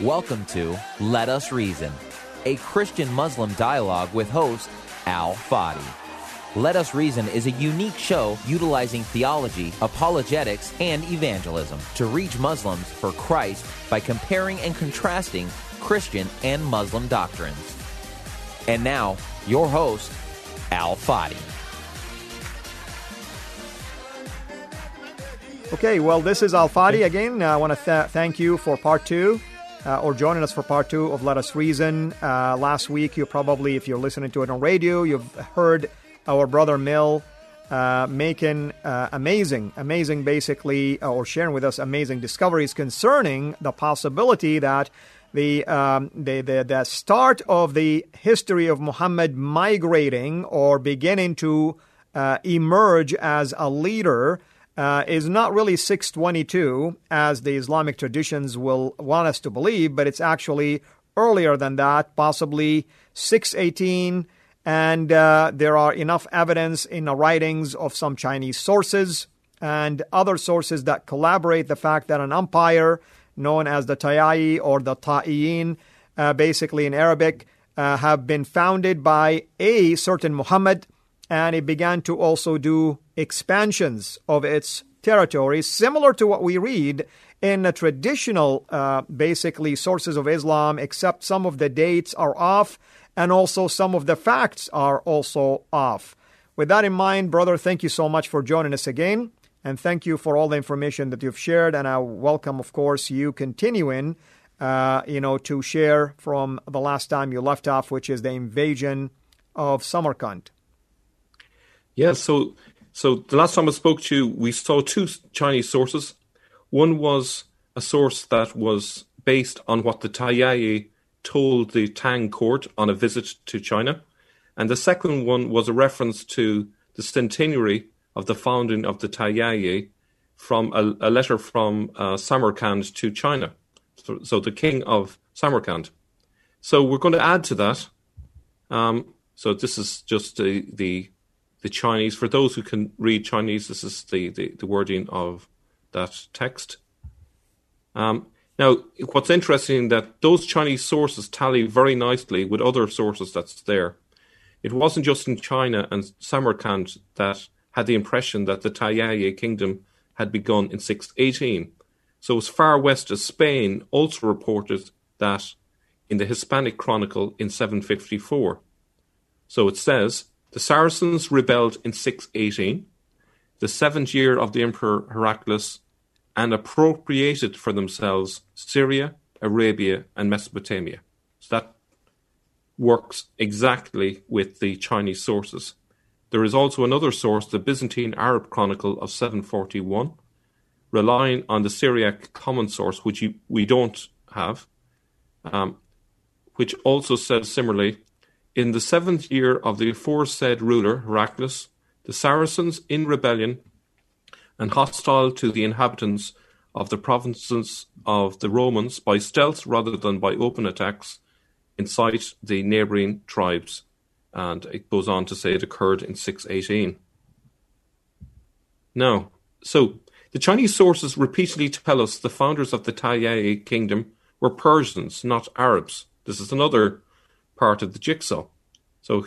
Welcome to Let Us Reason, a Christian Muslim dialogue with host Al Fadi. Let Us Reason is a unique show utilizing theology, apologetics, and evangelism to reach Muslims for Christ by comparing and contrasting Christian and Muslim doctrines. And now, your host, Al Fadi. Okay, well, this is Al Fadi again. I want to th- thank you for part two. Uh, or joining us for part two of Let Us Reason. Uh, last week, you probably, if you're listening to it on radio, you've heard our brother Mel uh, making uh, amazing, amazing, basically, uh, or sharing with us amazing discoveries concerning the possibility that the, um, the, the, the start of the history of Muhammad migrating or beginning to uh, emerge as a leader uh, is not really 622 as the Islamic traditions will want us to believe, but it's actually earlier than that, possibly 618. And uh, there are enough evidence in the writings of some Chinese sources and other sources that collaborate the fact that an empire known as the Tayai or the Ta'iyin, uh, basically in Arabic, uh, have been founded by a certain Muhammad, and it began to also do expansions of its territories, similar to what we read in the traditional, uh, basically, sources of Islam, except some of the dates are off and also some of the facts are also off. With that in mind, brother, thank you so much for joining us again. And thank you for all the information that you've shared. And I welcome, of course, you continuing, uh, you know, to share from the last time you left off, which is the invasion of Samarkand. Yeah, so so the last time I spoke to you, we saw two Chinese sources. One was a source that was based on what the Tayai told the Tang court on a visit to China. And the second one was a reference to the centenary of the founding of the Tayai from a, a letter from uh, Samarkand to China. So, so, the king of Samarkand. So we're going to add to that. Um, so this is just the the Chinese. For those who can read Chinese, this is the, the, the wording of that text. Um, now, what's interesting that those Chinese sources tally very nicely with other sources that's there. It wasn't just in China and Samarkand that had the impression that the Tayai kingdom had begun in 618. So as far west as Spain also reported that in the Hispanic Chronicle in 754. So it says, the Saracens rebelled in 618, the seventh year of the Emperor Heraclius, and appropriated for themselves Syria, Arabia, and Mesopotamia. So that works exactly with the Chinese sources. There is also another source, the Byzantine Arab Chronicle of 741, relying on the Syriac common source, which we don't have, um, which also says similarly in the seventh year of the aforesaid ruler, Heraclius, the Saracens in rebellion and hostile to the inhabitants of the provinces of the Romans by stealth rather than by open attacks incite the neighbouring tribes. And it goes on to say it occurred in 618. Now, so the Chinese sources repeatedly tell us the founders of the Tayai kingdom were Persians, not Arabs. This is another part of the jigsaw. So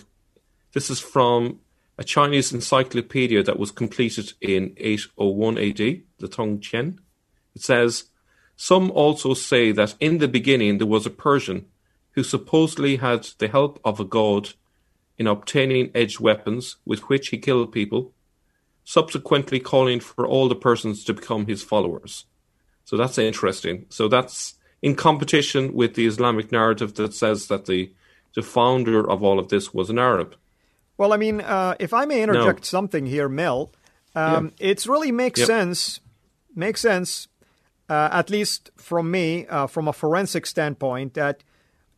this is from a Chinese encyclopedia that was completed in 801 AD, the Tongdian. It says, Some also say that in the beginning there was a Persian who supposedly had the help of a god in obtaining edged weapons with which he killed people, subsequently calling for all the persons to become his followers. So that's interesting. So that's in competition with the Islamic narrative that says that the the founder of all of this was an Arab. Well, I mean, uh, if I may interject no. something here, Mel, um, yeah. it really makes yep. sense. Makes sense, uh, at least from me, uh, from a forensic standpoint, that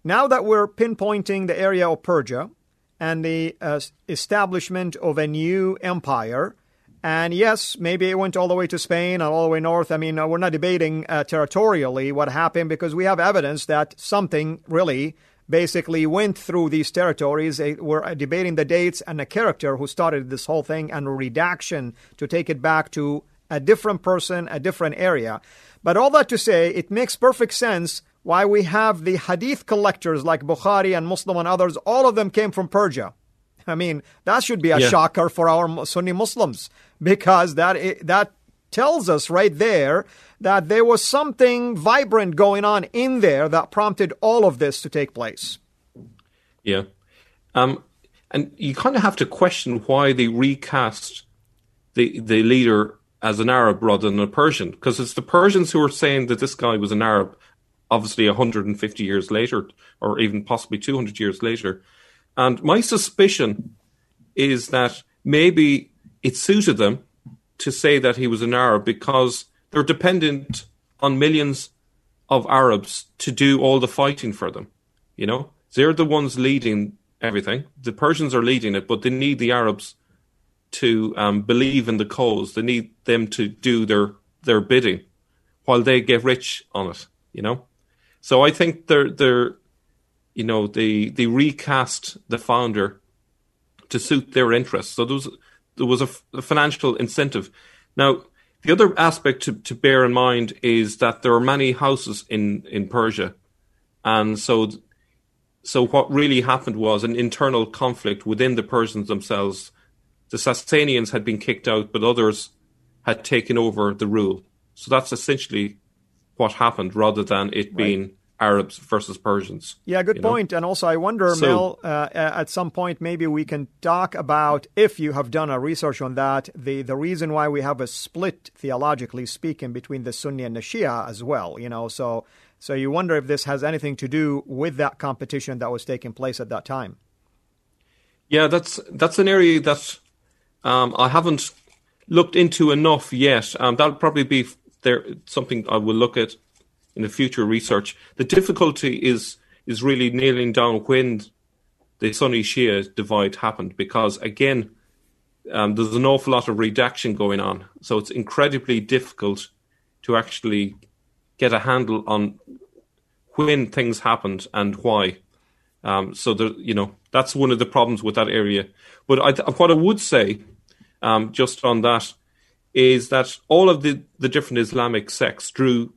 now that we're pinpointing the area of Persia and the uh, establishment of a new empire, and yes, maybe it went all the way to Spain and all the way north. I mean, uh, we're not debating uh, territorially what happened because we have evidence that something really basically went through these territories. We're uh, debating the dates and the character who started this whole thing and redaction to take it back to a different person, a different area. But all that to say, it makes perfect sense why we have the hadith collectors like Bukhari and Muslim and others. All of them came from Persia. I mean, that should be a yeah. shocker for our Sunni Muslims because that that tells us right there that there was something vibrant going on in there that prompted all of this to take place. Yeah. Um, and you kind of have to question why they recast the the leader as an Arab rather than a Persian, because it's the Persians who are saying that this guy was an Arab, obviously 150 years later, or even possibly 200 years later. And my suspicion is that maybe it suited them to say that he was an Arab because they're dependent on millions of Arabs to do all the fighting for them. You know, they're the ones leading everything. The Persians are leading it, but they need the Arabs to um, believe in the cause. They need them to do their their bidding, while they get rich on it. You know, so I think they're they're, you know, they they recast the founder to suit their interests. So there was there was a, a financial incentive. Now, the other aspect to, to bear in mind is that there are many houses in, in Persia, and so so what really happened was an internal conflict within the Persians themselves. The Sasanians had been kicked out, but others had taken over the rule. So that's essentially what happened, rather than it right. being Arabs versus Persians. Yeah, good point. Know? And also, I wonder, so, Mel, uh, at some point, maybe we can talk about if you have done a research on that, the the reason why we have a split theologically speaking between the Sunni and the Shia as well. You know, so so you wonder if this has anything to do with that competition that was taking place at that time. Yeah, that's that's an area that um, I haven't looked into enough yet. Um, that'll probably be there something I will look at in the future research. The difficulty is is really nailing down when the Sunni Shia divide happened, because again, um, there's an awful lot of redaction going on. So it's incredibly difficult to actually get a handle on when things happened and why. Um, so there, you know, that's one of the problems with that area. But I, what I would say, um, just on that, is that all of the, the different Islamic sects drew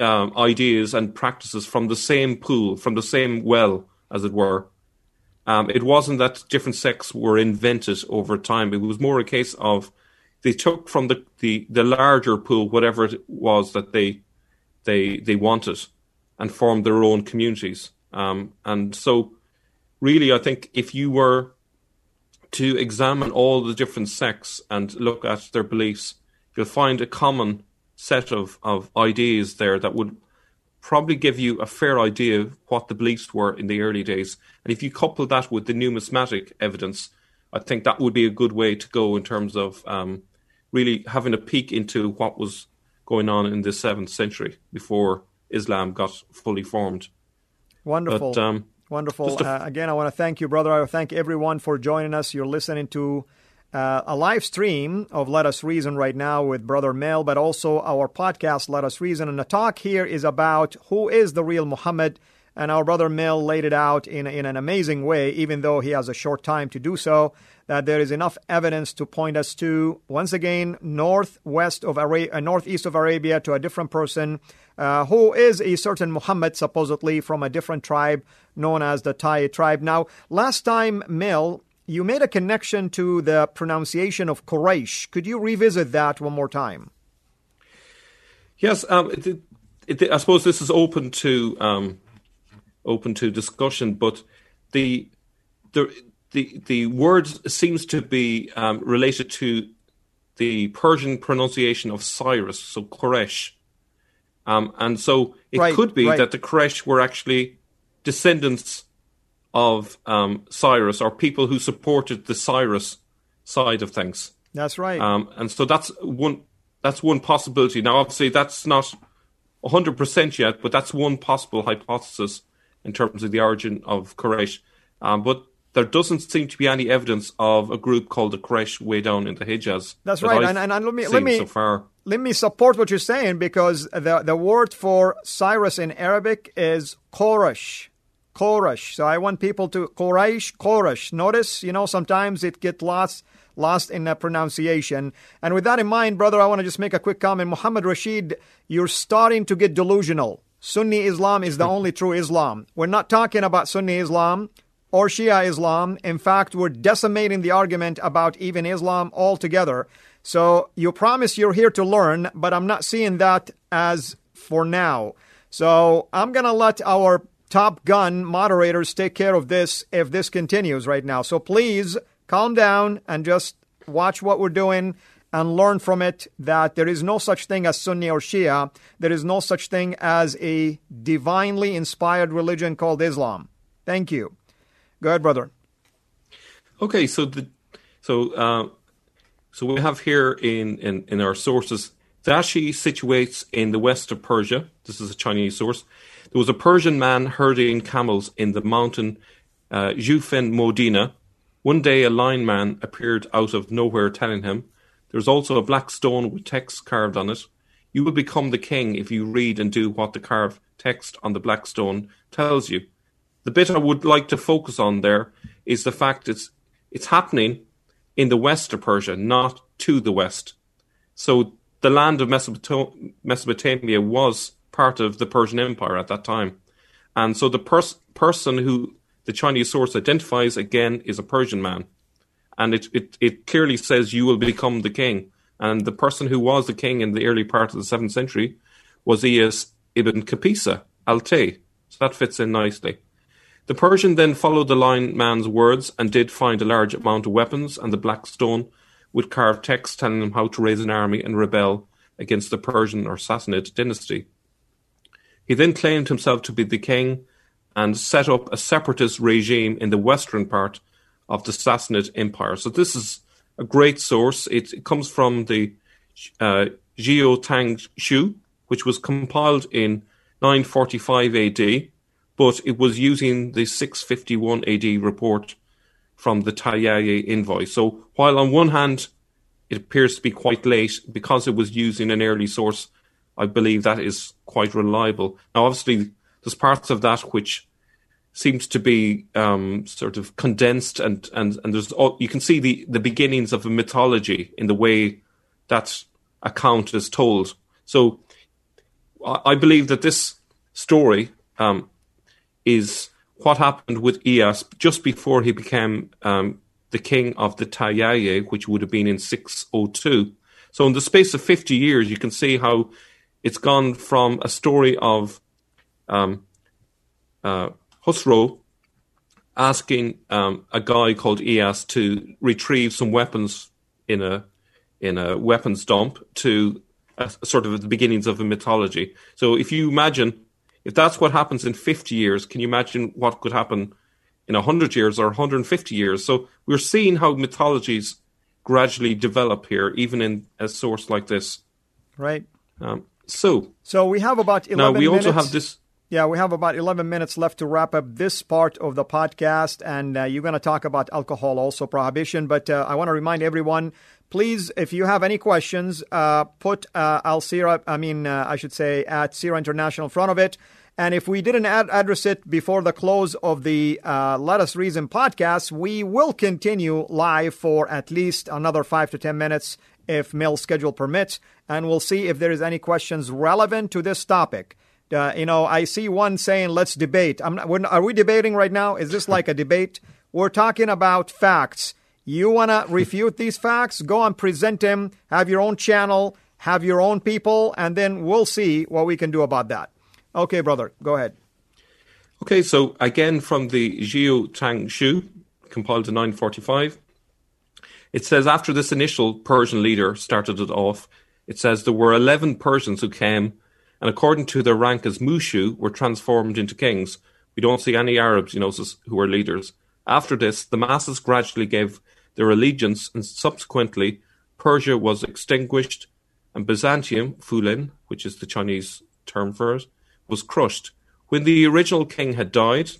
um, ideas and practices from the same pool, from the same well, as it were. Um, it wasn't that different sects were invented over time. It was more a case of they took from the, the, the larger pool whatever it was that they they they wanted and formed their own communities. Um, and so, really, I think if you were to examine all the different sects and look at their beliefs, you'll find a common set of, of ideas there that would probably give you a fair idea of what the beliefs were in the early days. And if you couple that with the numismatic evidence, I think that would be a good way to go in terms of um, really having a peek into what was going on in the seventh century before Islam got fully formed. Wonderful. But, um, Wonderful. A... Uh, again, I want to thank you, brother. I thank everyone for joining us. You're listening to uh, a live stream of Let Us Reason right now with Brother Mel, but also our podcast, Let Us Reason. And the talk here is about who is the real Muhammad. And our brother Mel laid it out in, in an amazing way, even though he has a short time to do so, that there is enough evidence to point us to, once again, northwest of Ara- uh, northeast of Arabia to a different person uh, who is a certain Muhammad, supposedly from a different tribe known as the Tai tribe. Now, last time, Mel, you made a connection to the pronunciation of Quraysh. Could you revisit that one more time? Yes, um, it, it, I suppose this is open to um, open to discussion, but the the the the word seems to be um, related to the Persian pronunciation of Cyrus, so Quraysh, um, and so it right, could be right. that the Quraysh were actually descendants of um, Cyrus or people who supported the Cyrus side of things. That's right. Um, and so that's one that's one possibility. Now, obviously, that's not hundred percent yet, but that's one possible hypothesis in terms of the origin of Quraysh. Um, but there doesn't seem to be any evidence of a group called the Quraysh way down in the Hijaz. That's that right, and, and, and let me let me so far. let me support what you're saying because the the word for Cyrus in Arabic is Quraysh. Quraysh. So I want people to Quraysh, Quraysh. Notice, you know, sometimes it get lost lost in the pronunciation. And with that in mind, brother, I want to just make a quick comment. Muhammad Rashid, you're starting to get delusional. Sunni Islam is the hmm. only true Islam. We're not talking about Sunni Islam or Shia Islam. In fact, we're decimating the argument about even Islam altogether. So you promise you're here to learn, but I'm not seeing that as for now. So I'm going to let our top gun moderators take care of this if this continues right now. So please calm down and just watch what we're doing and learn from it that there is no such thing as Sunni or Shia. There is no such thing as a divinely inspired religion called Islam. Thank you. Go ahead, brother. Okay, so the so uh, so we have here in, in, in our sources Dashi situates in the west of Persia. This is a Chinese source. There was a Persian man herding camels in the mountain uh, Jufen Modina. One day, a lion man appeared out of nowhere, telling him, "There's also a black stone with text carved on it. You will become the king if you read and do what the carved text on the black stone tells you." The bit I would like to focus on there is the fact it's it's happening in the west of Persia, not to the west. So the land of Mesopotamia was part of the Persian Empire at that time. And so the pers- person who the Chinese source identifies again is a Persian man. And it, it, it clearly says you will become the king. And the person who was the king in the early part of the 7th century was Iyas ibn Qabisa al-Tay. So that fits in nicely. The Persian then followed the lion man's words and did find a large amount of weapons and the black stone with carved texts telling them how to raise an army and rebel against the Persian or Sassanid dynasty. He then claimed himself to be the king and set up a separatist regime in the western part of the Sassanid Empire. So this is a great source. It, it comes from the uh, Tang Shu, which was compiled in 945 AD, but it was using the 651 AD report from the Tayaye invoice. So while on one hand it appears to be quite late because it was using an early source, I believe that is quite reliable. Now, obviously, there's parts of that which seems to be um, sort of condensed, and and and there's all, you can see the the beginnings of a mythology in the way that account is told. So, I, I believe that this story um, is what happened with Iyas just before he became um, the king of the Tayaye, which would have been in 602. So, in the space of 50 years, you can see how it's gone from a story of um, uh, Khosrow asking um, a guy called Iyas to retrieve some weapons in a in a weapons dump to a, sort of the beginnings of a mythology. So, if you imagine if that's what happens in 50 years, can you imagine what could happen in 100 years or 150 years? So we're seeing how mythologies gradually develop here, even in a source like this. Right. Um, so, so we have about 11 now we minutes. also have this. Yeah, we have about 11 minutes left to wrap up this part of the podcast. And uh, you're going to talk about alcohol, also prohibition. But uh, I want to remind everyone please, if you have any questions, uh, put uh, Al Sira, I mean, uh, I should say, at CIRA International in front of it. And if we didn't ad- address it before the close of the uh, Let Us Reason podcast, we will continue live for at least another five to 10 minutes if mail schedule permits. And we'll see if there is any questions relevant to this topic. Uh, you know, I see one saying, let's debate. I'm not, are we debating right now? Is this like a debate? We're talking about facts. You want to refute these facts? Go and present them. Have your own channel, have your own people, and then we'll see what we can do about that. Okay, brother, go ahead. Okay, so again from the Jiu Tang Shu, compiled in 945, it says after this initial Persian leader started it off, it says there were 11 Persians who came, and according to their rank as Mushu, were transformed into kings, We don't see any Arabs, you know, who are leaders. After this, the masses gradually gave their allegiance, and subsequently, Persia was extinguished, and Byzantium, Fulin, which is the Chinese term for it, was crushed. When the original king had died,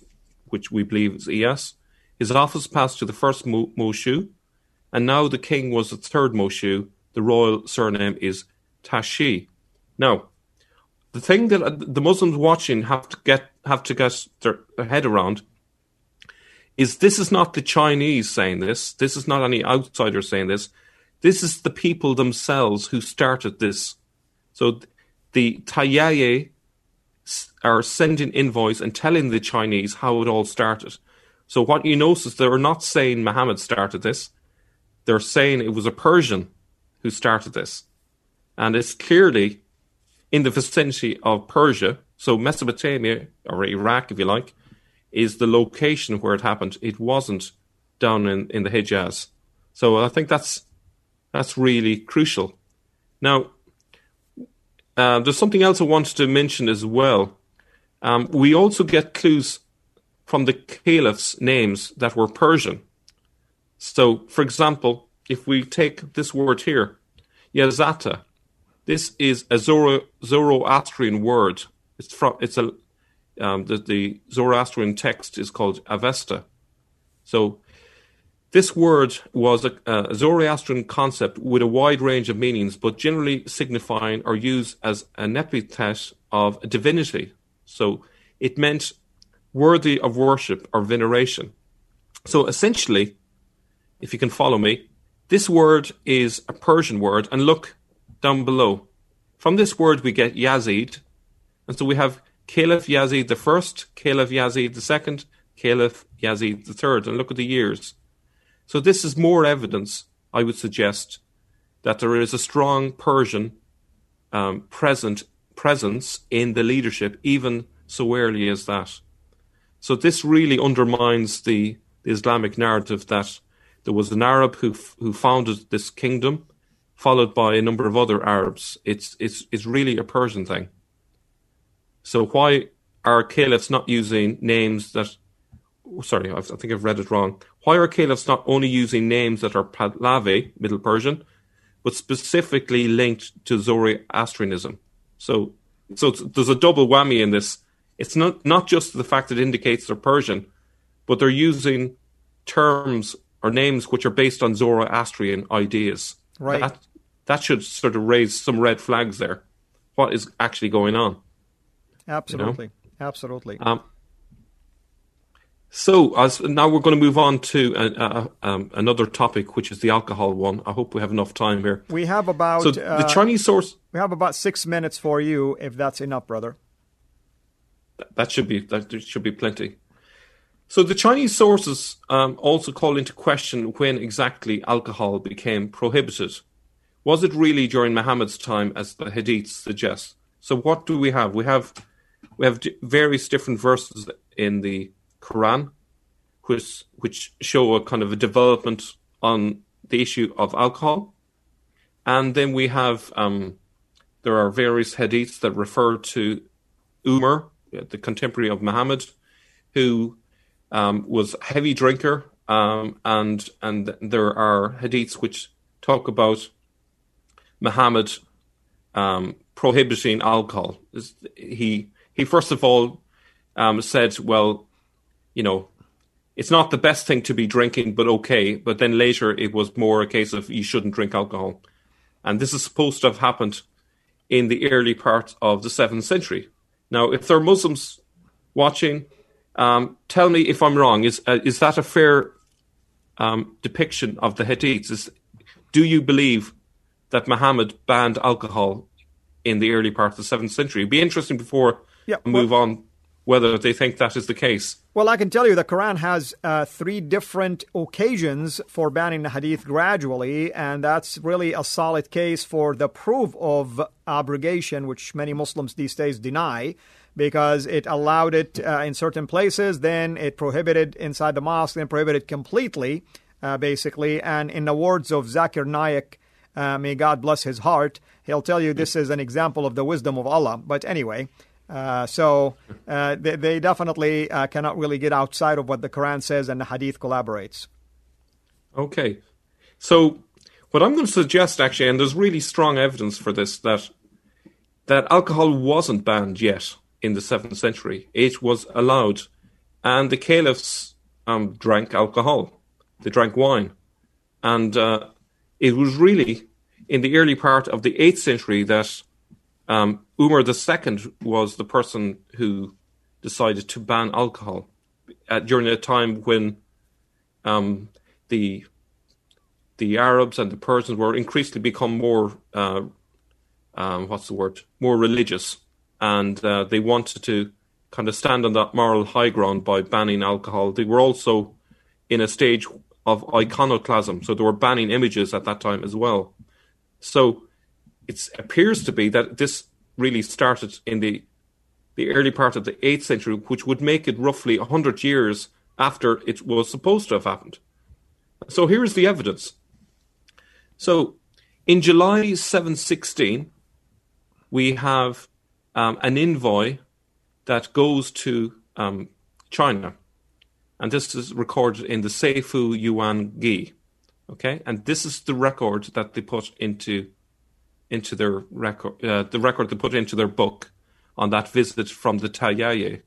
which we believe is Iyas, his office passed to the first Moshu, and now the king was the third Moshu. The royal surname is Tashi. Now, the thing that uh, the Muslims watching have to get have to get their head around is this is not the Chinese saying this. This is not any outsider saying this. This is the people themselves who started this. So the Taiye are sending invoice and telling the Chinese how it all started. So what you notice, they're not saying Muhammad started this. They're saying it was a Persian who started this. And it's clearly in the vicinity of Persia, so Mesopotamia, or Iraq, if you like, is the location where it happened. It wasn't down in, in the Hijaz. So I think that's that's really crucial. Now, uh, there's something else I wanted to mention as well. Um, we also get clues from the caliphs' names that were Persian. So, for example, if we take this word here, Yazata, this is a Zoro, Zoroastrian word. It's from it's a um, the, the Zoroastrian text is called Avesta. So this word was a, a, Zoroastrian concept with a wide range of meanings, but generally signifying or used as an epithet of divinity. So it meant worthy of worship or veneration. So essentially, if you can follow me, this word is a Persian word, and look down below. From this word, we get Yazid, and so we have Caliph Yazid the first, Caliph Yazid the second, Caliph Yazid the third, and look at the years. So this is more evidence, I would suggest, that there is a strong Persian um, present presence in the leadership, even so early as that. So this really undermines the, the Islamic narrative that there was an Arab who who founded this kingdom, followed by a number of other Arabs. It's it's it's really a Persian thing. So why are caliphs not using names that sorry, I think I've read it wrong. Why are caliphs not only using names that are Pahlavi, Middle Persian, but specifically linked to Zoroastrianism? So, so there's a double whammy in this. It's not not just the fact that it indicates they're Persian, but they're using terms or names which are based on Zoroastrian ideas. Right. That, that should sort of raise some red flags there. What is actually going on? Absolutely. You know? Absolutely. Um, so, as now we're going to move on to a, a, um, another topic, which is the alcohol one. I hope we have enough time here. We have about so the uh, Chinese source. We have about six minutes for you, if that's enough, brother. That should be that should be plenty. So the Chinese sources um, also call into question when exactly alcohol became prohibited. Was it really during Muhammad's time, as the Hadiths suggest? So what do we have? We have we have various different verses in the Quran, which which show a kind of a development on the issue of alcohol, and then we have um, there are various hadiths that refer to Umar, the contemporary of Muhammad, who um, was a heavy drinker, um, and and there are hadiths which talk about Muhammad um, prohibiting alcohol. He he first of all um, said, well, you know, it's not the best thing to be drinking, but okay. But then later it was more a case of you shouldn't drink alcohol. And this is supposed to have happened in the early part of the 7th century. Now, if there are Muslims watching, um, tell me if I'm wrong. Is, uh, is that a fair um, depiction of the Hadiths? Is, do you believe that Muhammad banned alcohol in the early part of the 7th century? It'd be interesting before yeah, move well, on whether they think that is the case. Well, I can tell you the Quran has uh, three different occasions for banning the hadith gradually, and that's really a solid case for the proof of abrogation, which many Muslims these days deny, because it allowed it uh, in certain places, then it prohibited inside the mosque, then prohibited completely, uh, basically. And in the words of Zakir Naik, uh, may God bless his heart, he'll tell you this is an example of the wisdom of Allah. But anyway, Uh, so uh, they, they, definitely uh, cannot really get outside of what the Quran says and the Hadith collaborates. Okay. So what I'm going to suggest, actually, and there's really strong evidence for this, that that alcohol wasn't banned yet in the seventh century. It was allowed, and the caliphs um, drank alcohol. They drank wine, and uh, it was really in the early part of the eighth century that um, Umar II was the person who decided to ban alcohol uh, during a time when um, the the Arabs and the Persians were increasingly become more uh, um, what's the word more religious, and uh, they wanted to kind of stand on that moral high ground by banning alcohol. They were also in a stage of iconoclasm, so they were banning images at that time as well. So it appears to be that this really started in the the early part of the 8th century, which would make it roughly 100 years after it was supposed to have happened. So here's the evidence. So in July 716, we have um, an envoy that goes to um, China. And this is recorded in the Cefu Yuangui. Okay, and this is the record that they put into into their record, uh, the record they put into their book on that visit from the Tayaye.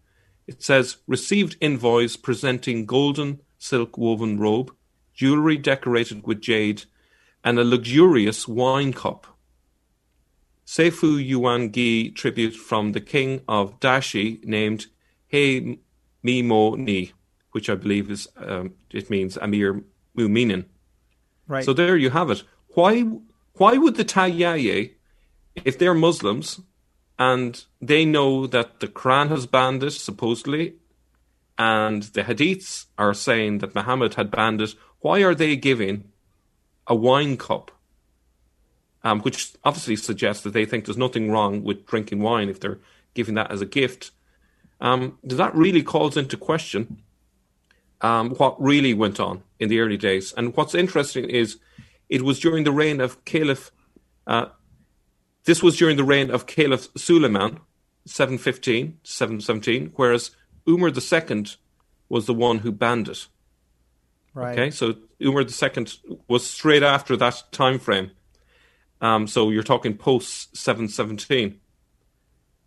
It says received invoice presenting golden silk woven robe, jewelry decorated with jade, and a luxurious wine cup. Cefu Yuangui tribute from the king of Dashi named He Mimo Ni, which I believe is um, it means Amir Muminin. Right. So there you have it. Why why would the Tayyaye, if they're Muslims and they know that the Quran has banned it supposedly, and the Hadiths are saying that Muhammad had banned it, why are they giving a wine cup? Um, which obviously suggests that they think there's nothing wrong with drinking wine if they're giving that as a gift. Um, that really calls into question um, what really went on in the early days. And what's interesting is it was during the reign of Caliph. Uh, this was during the reign of Caliph Suleiman, 715, 717, whereas Umar II was the one who banned it. Right. Okay, so Umar II was straight after that time frame. Um, so you're talking post 717.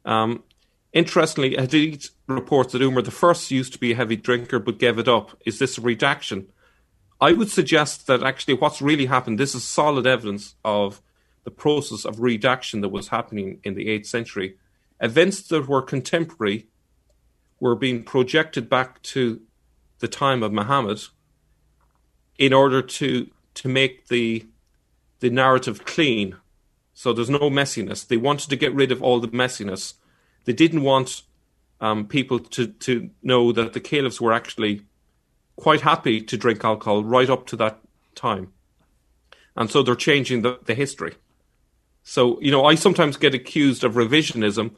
Um, interestingly, Hadith reports that Umar I used to be a heavy drinker but gave it up. Is this a redaction? I would suggest that actually what's really happened, this is solid evidence of the process of redaction that was happening in the 8th century. Events that were contemporary were being projected back to the time of Muhammad in order to to make the the narrative clean. So there's no messiness. They wanted to get rid of all the messiness. They didn't want um, people to, to know that the caliphs were actually quite happy to drink alcohol right up to that time. And so they're changing the, the history. So, you know, I sometimes get accused of revisionism,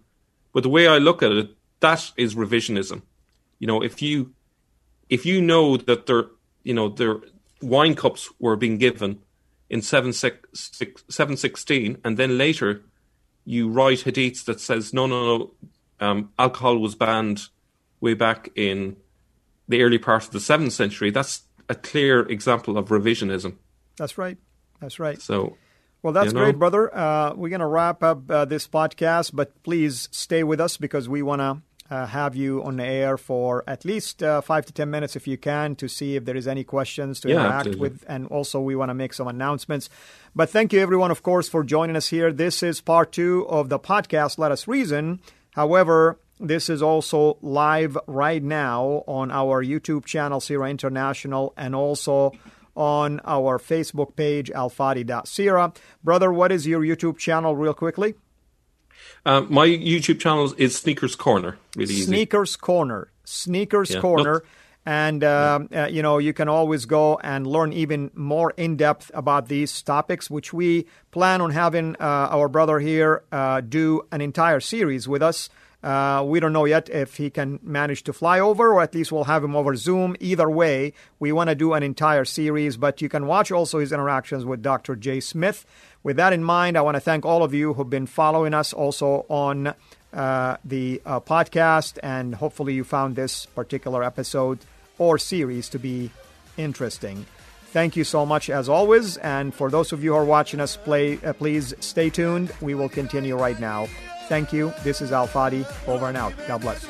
but the way I look at it, that is revisionism. You know, if you if you know that there you know their wine cups were being given in 716 and then later you write hadiths that says no no no um, alcohol was banned way back in the early part of the seventh century, that's a clear example of revisionism. That's right. That's right. So, well, that's you know, great, brother. Uh, we're going to wrap up uh, this podcast, but please stay with us because we want to uh, have you on the air for at least uh, five to ten minutes if you can to see if there is any questions to yeah, interact absolutely. with, and also we want to make some announcements. But thank you, everyone, of course, for joining us here. This is part two of the podcast. Let us reason. However, this is also live right now on our YouTube channel, CIRA International, and also on our Facebook page, alfadi.sira. Brother, what is your YouTube channel, real quickly? Uh, my YouTube channel is Sneakers Corner. Really easy. Sneakers Corner. Sneakers yeah. Corner. And, uh, yeah. uh, you know, you can always go and learn even more in depth about these topics, which we plan on having uh, our brother here uh, do an entire series with us Uh, we don't know yet if he can manage to fly over, or at least we'll have him over Zoom. Either way, we want to do an entire series, but you can watch also his interactions with Dr. Jay Smith. With that in mind, I want to thank all of you who've been following us also on uh, the uh, podcast, and hopefully you found this particular episode or series to be interesting. Thank you so much as always, and for those of you who are watching us play, uh, please stay tuned. We will continue right now. Thank you. This is Al Fadi. Over and out. God bless.